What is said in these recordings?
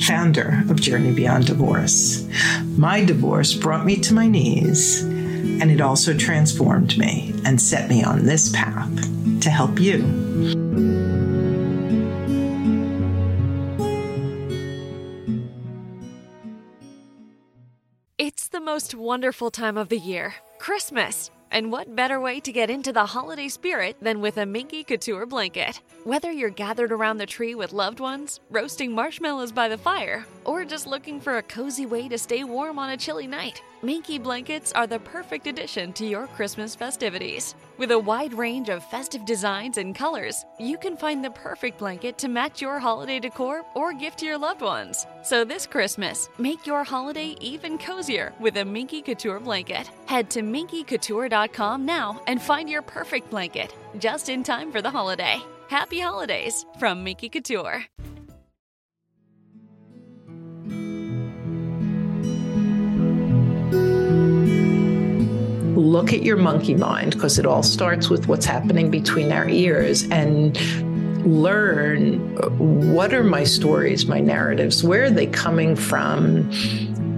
founder of Journey Beyond Divorce. My divorce brought me to my knees, and it also transformed me and set me on this path to help you. It's the most wonderful time of the year Christmas. And what better way to get into the holiday spirit than with a Minky Couture blanket? Whether you're gathered around the tree with loved ones, roasting marshmallows by the fire, or just looking for a cozy way to stay warm on a chilly night, Minky blankets are the perfect addition to your Christmas festivities. With a wide range of festive designs and colors, you can find the perfect blanket to match your holiday decor or gift to your loved ones. So this Christmas, make your holiday even cozier with a Minky Couture blanket. Head to minkycouture.com now and find your perfect blanket just in time for the holiday. Happy holidays from Minky Couture. Look at your monkey mind because it all starts with what's happening between our ears and learn uh, what are my stories, my narratives, where are they coming from?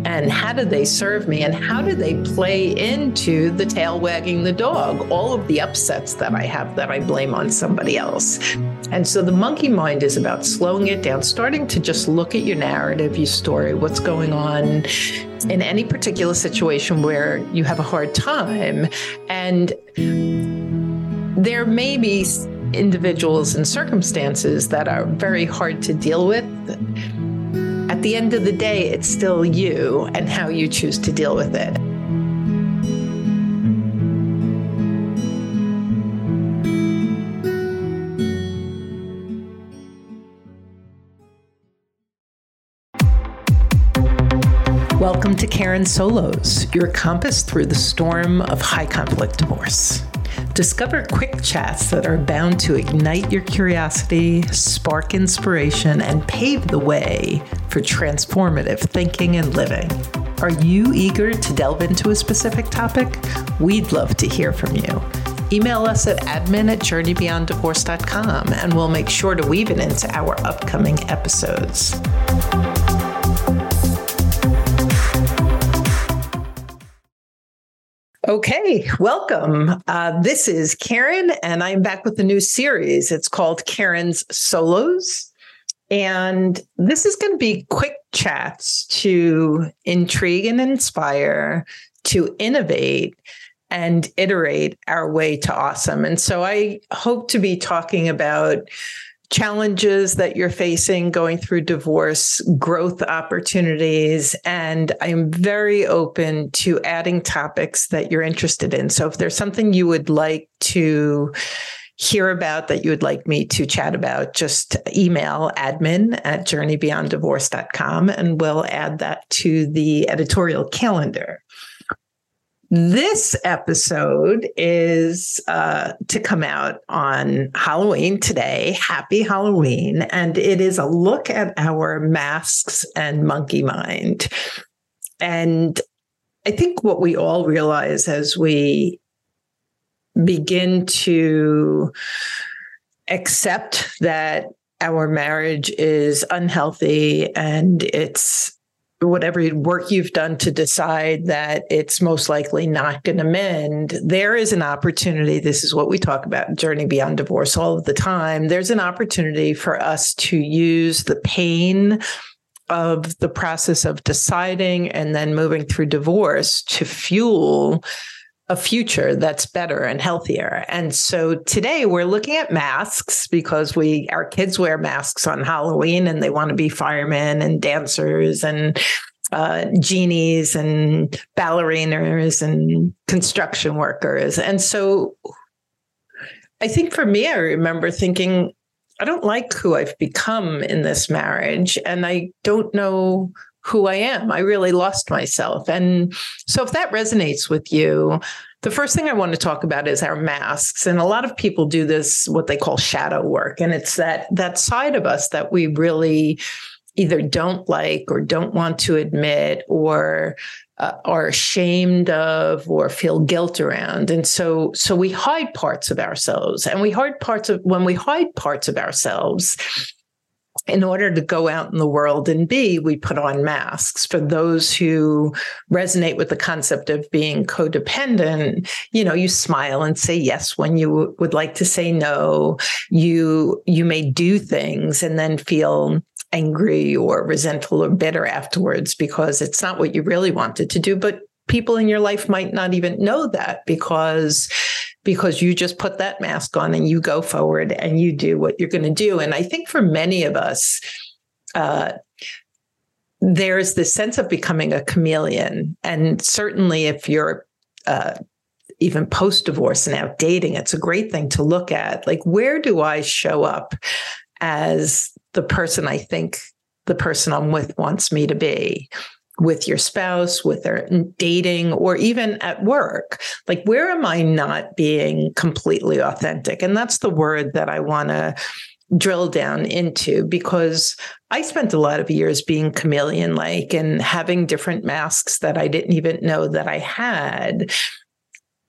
And how do they serve me? And how do they play into the tail wagging the dog? All of the upsets that i have that i blame on somebody else. And so the monkey mind is about slowing it down starting to just look at your narrative your story what's going on in any particular situation where you have a hard time. And there may be individuals and circumstances that are very hard to deal with at the end of the day, it's still you and how you choose to deal with it. Welcome to Karen Solos, your compass through the storm of high conflict divorce. Discover quick chats that are bound to ignite your curiosity, spark inspiration, and pave the way for transformative thinking and living. Are you eager to delve into a specific topic? We'd love to hear from you. Email us at admin at journeybeyonddivorce.com and we'll make sure to weave it into our upcoming episodes. Okay, welcome. Uh, this is Karen, and I'm back with a new series. It's called Karen's Solos. And this is going to be quick chats to intrigue and inspire, to innovate and iterate our way to awesome. And so I hope to be talking about challenges that you're facing going through divorce, growth opportunities, and I'm very open to adding topics that you're interested in. So if there's something you would like to hear about that you would like me to chat about, just email admin at journeybeyonddivorce.com and we'll add that to the editorial calendar. This episode is uh, to come out on Halloween today. Happy Halloween. And it is a look at our masks and monkey mind. And I think what we all realize as we begin to accept that our marriage is unhealthy and it's whatever work you've done to decide that it's most likely not going to mend, there is an opportunity. This is what we talk about Journey Beyond Divorce all of the time. There's an opportunity for us to use the pain of the process of deciding and then moving through divorce to fuel a future that's better and healthier. And so today we're looking at masks because we our kids wear masks on Halloween and they want to be firemen and dancers and uh, genies and ballerinas and construction workers. And so I think for me, I remember thinking, I don't like who I've become in this marriage, and I don't know who I am. I really lost myself. And so if that resonates with you, the first thing I want to talk about is our masks. And a lot of people do this, what they call shadow work. And it's that that side of us that we really either don't like or don't want to admit or uh, are ashamed of or feel guilt around and so so we hide parts of ourselves and we hide parts of when we hide parts of ourselves in order to go out in the world and be, we put on masks. For those who resonate with the concept of being codependent, you know, you smile and say yes when you would like to say no. You you may do things and then feel angry or resentful or bitter afterwards because it's not what you really wanted to do. But people in your life might not even know that because because you just put that mask on and you go forward and you do what you're going to do. And i think for many of us uh, there's this sense of becoming a chameleon. And certainly if you're uh, even post divorce and out dating it's a great thing to look at. Like where do i show up as the person i think the person i'm with wants me to be with your spouse, with their dating, or even at work. Like, where am I not being completely authentic? And that's the word that I want to drill down into because I spent a lot of years being chameleon like and having different masks that I didn't even know that I had.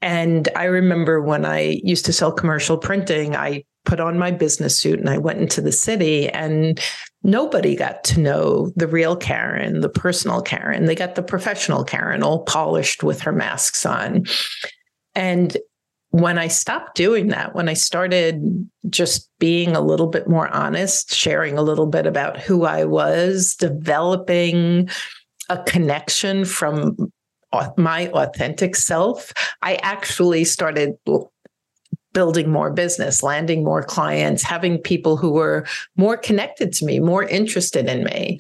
And I remember when I used to sell commercial printing, I put on my business suit and I went into the city and nobody got to know the real Karen, the personal Karen. They got the professional Karen all polished with her masks on. And when I stopped doing that, when I started just being a little bit more honest, sharing a little bit about who I was, developing a connection from my authentic self, I actually started building more business, landing more clients, having people who were more connected to me, more interested in me.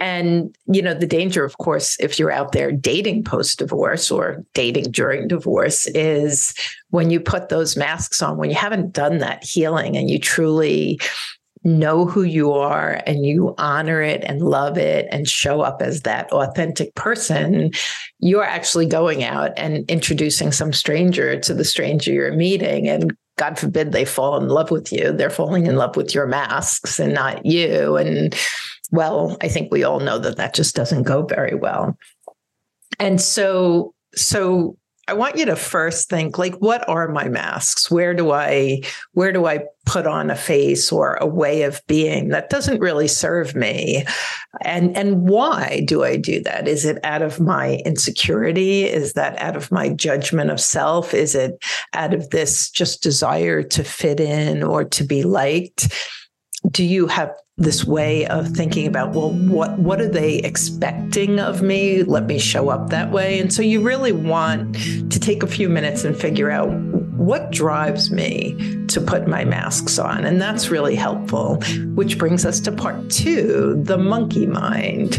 And, you know, the danger, of course, if you're out there dating post divorce or dating during divorce is when you put those masks on, when you haven't done that healing and you truly know who you are and you honor it and love it and show up as that authentic person, you're actually going out and introducing some stranger to the stranger you're meeting. And God forbid they fall in love with you. They're falling in love with your masks and not you. And well, I think we all know that that just doesn't go very well. And so, so I want you to first think like what are my masks? Where do I where do I put on a face or a way of being that doesn't really serve me? And and why do I do that? Is it out of my insecurity? Is that out of my judgment of self? Is it out of this just desire to fit in or to be liked? Do you have this way of thinking about well what what are they expecting of me? Let me show up that way. And so you really want to take a few minutes and figure out what drives me to put my masks on. And that's really helpful which brings us to part 2 the monkey mind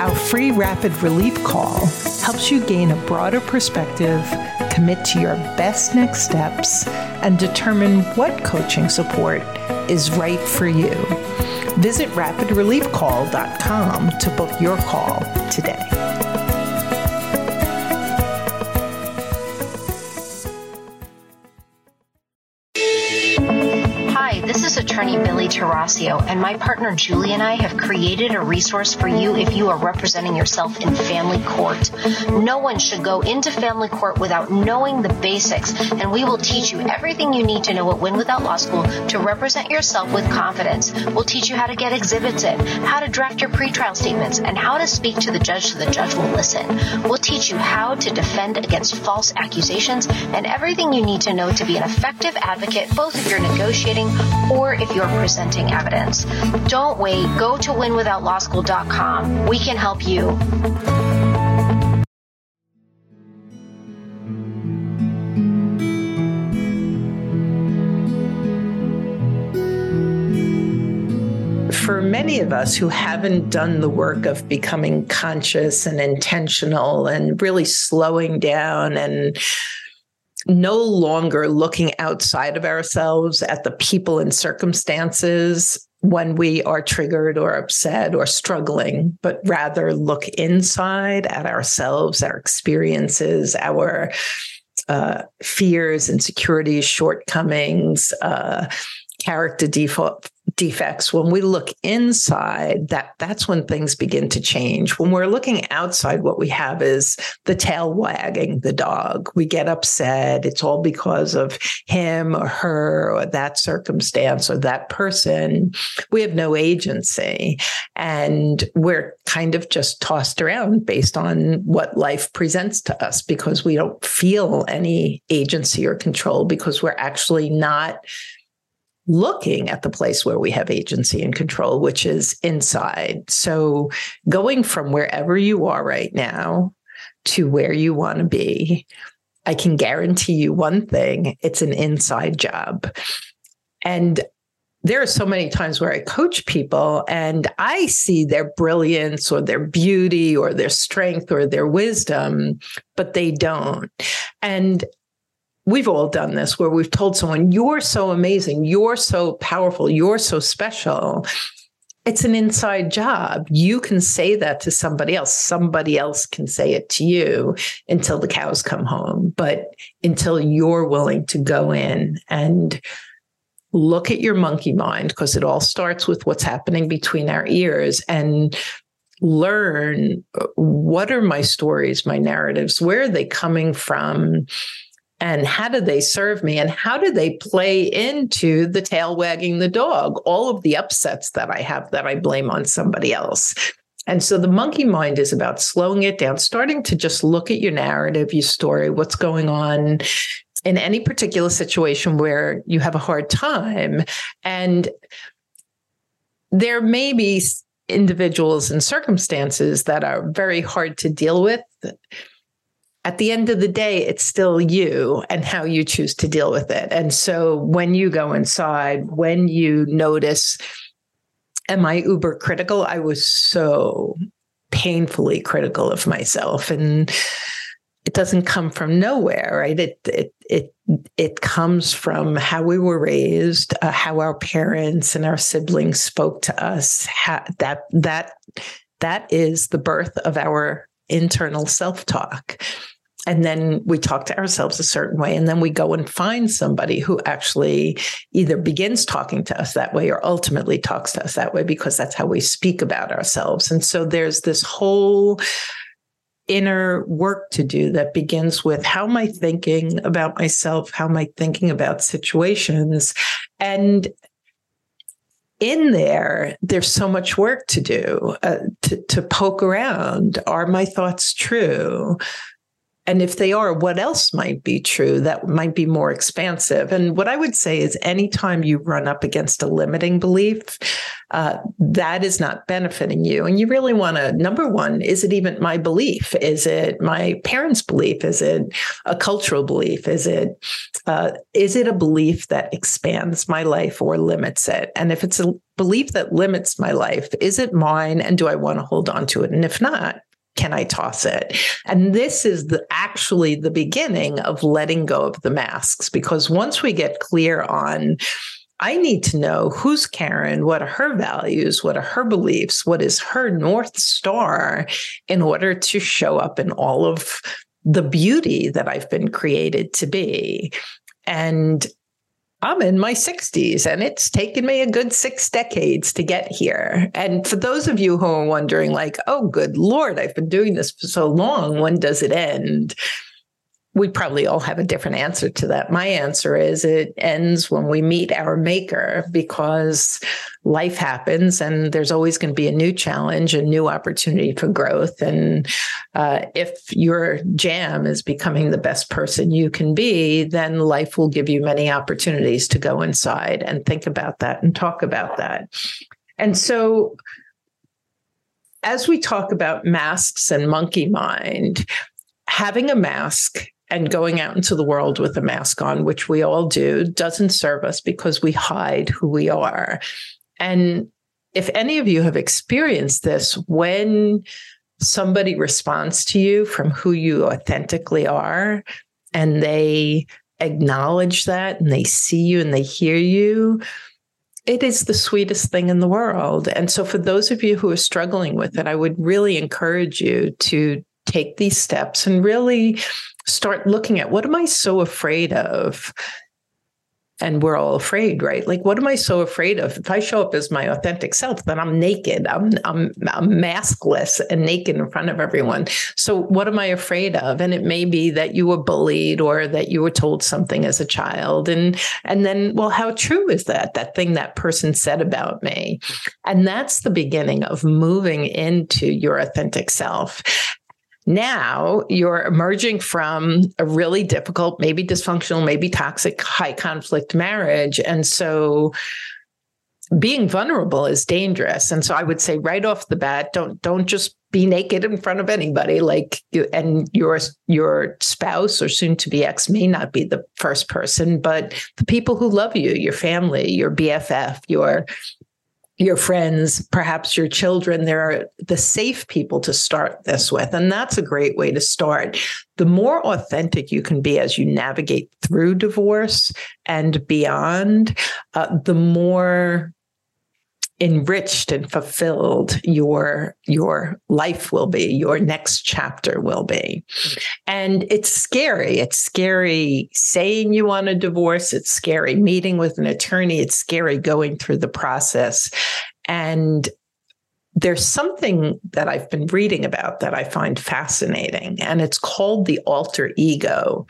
Our free rapid relief call helps you gain a broader perspective, commit to your best next steps, and determine what coaching support is right for you. Visit rapidreliefcall.com to book your call today. Hi, this is attorney Billie Tarascio, and my partner Julie and I have created a resource for you if you are representing yourself in family court. No one should go into family court without knowing the basics, and we will teach you everything you need to know at Win Without Law School to represent yourself with confidence. We'll teach you how to get exhibits in, how to draft your pretrial statements, and how to speak to the judge so the judge will listen. We'll teach you how to defend against false accusations and everything you need to know to be an effective advocate, both if you're negotiating or if you're presenting evidence. Don't wait. Go to winwithoutlawschool.com. We can help you. for many of us who haven't done the work of becoming conscious and intentional and really slowing down and no longer looking outside of ourselves at the people and circumstances when we are triggered or upset or struggling, but rather look inside at ourselves, our experiences, our uh, fears, insecurities, shortcomings, uh, character default defects when we look inside that that's when things begin to change. When we're looking outside what we have is the tail wagging the dog. We get upset. It's all because of him or her or that circumstance or that person. We have no agency. And we're kind of just tossed around based on what life presents to us because we don't feel any agency or control because we're actually not looking at the place where we have agency and control, which is inside. So going from wherever you are right now to where you want to be, I can guarantee you one thing it's an inside job. And there are so many times where I coach people and I see their brilliance or their beauty or their strength or their wisdom, but they don't. And we've all done this where we've told someone, You're so amazing, you're so powerful, you're so special. It's an inside job. You can say that to somebody else. Somebody else can say it to you until the cows come home. But until you're willing to go in and look at your monkey mind, because it all starts with what's happening between our ears and learn uh, what are my stories, my narratives, where are they coming from? And how do they serve me and how do they play into the tail wagging the dog? All of the upsets that i have that i blame on somebody else. And so the monkey mind is about slowing it down starting to just look at your narrative your story what's going on in any particular situation where you have a hard time. And there may be individuals and circumstances that are very hard to deal with at the end of the day, it's still you and how you choose to deal with it. And so when you go inside, when you notice, am I uber critical? I was so painfully critical of myself. And it doesn't come from nowhere, right? It it it it comes from how we were raised, uh, how our parents and our siblings spoke to us. How, that that that is the birth of our internal self talk. And then we talk to ourselves a certain way. And then we go and find somebody who actually either begins talking to us that way or ultimately talks to us that way because that's how we speak about ourselves. And so there's this whole inner work to do that begins with how am I thinking about myself? How am I thinking about situations? And in there, there's so much work to do uh, to, to poke around. Are my thoughts true? And if they are, what else might be true that might be more expansive? And what I would say is anytime you run up against a limiting belief, uh, that is not benefiting you. And you really want to, number one, is it even my belief? Is it my parents' belief? Is it a cultural belief? Is it, uh, is it a belief that expands my life or limits it? And if it's a belief that limits my life, is it mine? And do I want to hold on to it? And if not, can I toss it? And this is the actually the beginning of letting go of the masks because once we get clear on I need to know who's Karen, what are her values, what are her beliefs, what is her North Star in order to show up in all of the beauty that I've been created to be. And I'm in my 60s and it's taken me a good six decades to get here. And for those of you who are wondering, like, oh, good Lord, I've been doing this for so long, when does it end? We probably all have a different answer to that. My answer is it ends when we meet our maker because life happens and there's always going to be a new challenge, a new opportunity for growth. And uh, if your jam is becoming the best person you can be, then life will give you many opportunities to go inside and think about that and talk about that. And so, as we talk about masks and monkey mind, having a mask and going out into the world with a mask on, which we all do, doesn't serve us because we hide who we are. And if any of you have experienced this, when somebody responds to you from who you authentically are, and they acknowledge that and they see you and they hear you, it is the sweetest thing in the world. And so, for those of you who are struggling with it, I would really encourage you to take these steps and really start looking at what am I so afraid of? And we're all afraid, right? Like, what am I so afraid of? If I show up as my authentic self, then I'm naked. I'm I'm I'm maskless and naked in front of everyone. So, what am I afraid of? And it may be that you were bullied or that you were told something as a child, and and then, well, how true is that? That thing that person said about me, and that's the beginning of moving into your authentic self. Now you're emerging from a really difficult, maybe dysfunctional, maybe toxic, high conflict marriage. And so being vulnerable is dangerous. And so I would say right off the bat, don't don't just be naked in front of anybody like and your your spouse or soon to be ex may not be the first person but the people who love you your family your bff your your friends, perhaps your children, they're the safe people to start this with. And that's a great way to start. The more authentic you can be as you navigate through divorce and beyond, uh, the more enriched and fulfilled your your life will be your next chapter will be. And it's scary. It's scary saying you want a divorce. It's scary meeting with an attorney. It's scary going through the process. And there's something that I've been reading about that I find fascinating, and it's called the alter ego.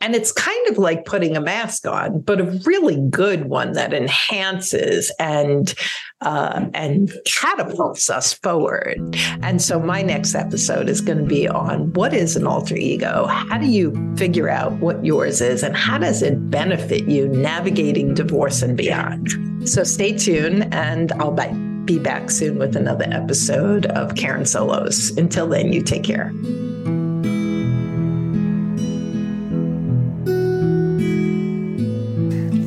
And it's kind of like putting a mask on, but a really good one that enhances and uh, and catapults us forward. And so my next episode is going to be on what is an alter ego? How do you figure out what yours is, and how does it benefit you navigating divorce and beyond? So stay tuned, and I'll be back soon with another episode of Karen Solos. Until then, you take care.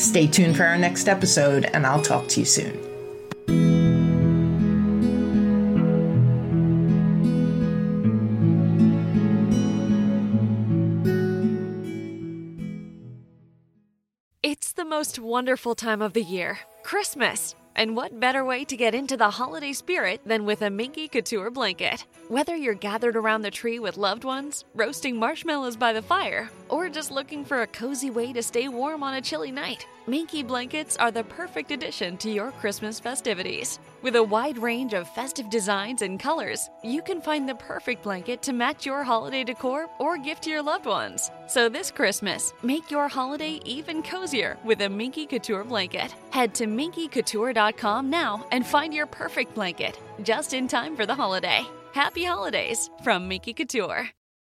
Stay tuned for our next episode, and I'll talk to you soon. It's the most wonderful time of the year Christmas. And what better way to get into the holiday spirit than with a Minky Couture blanket? Whether you're gathered around the tree with loved ones, roasting marshmallows by the fire, or just looking for a cozy way to stay warm on a chilly night, Minky blankets are the perfect addition to your Christmas festivities. With a wide range of festive designs and colors, you can find the perfect blanket to match your holiday decor or gift to your loved ones. So this Christmas, make your holiday even cozier with a Minky Couture blanket. Head to minkycouture.com now and find your perfect blanket just in time for the holiday. Happy holidays from Minky Couture.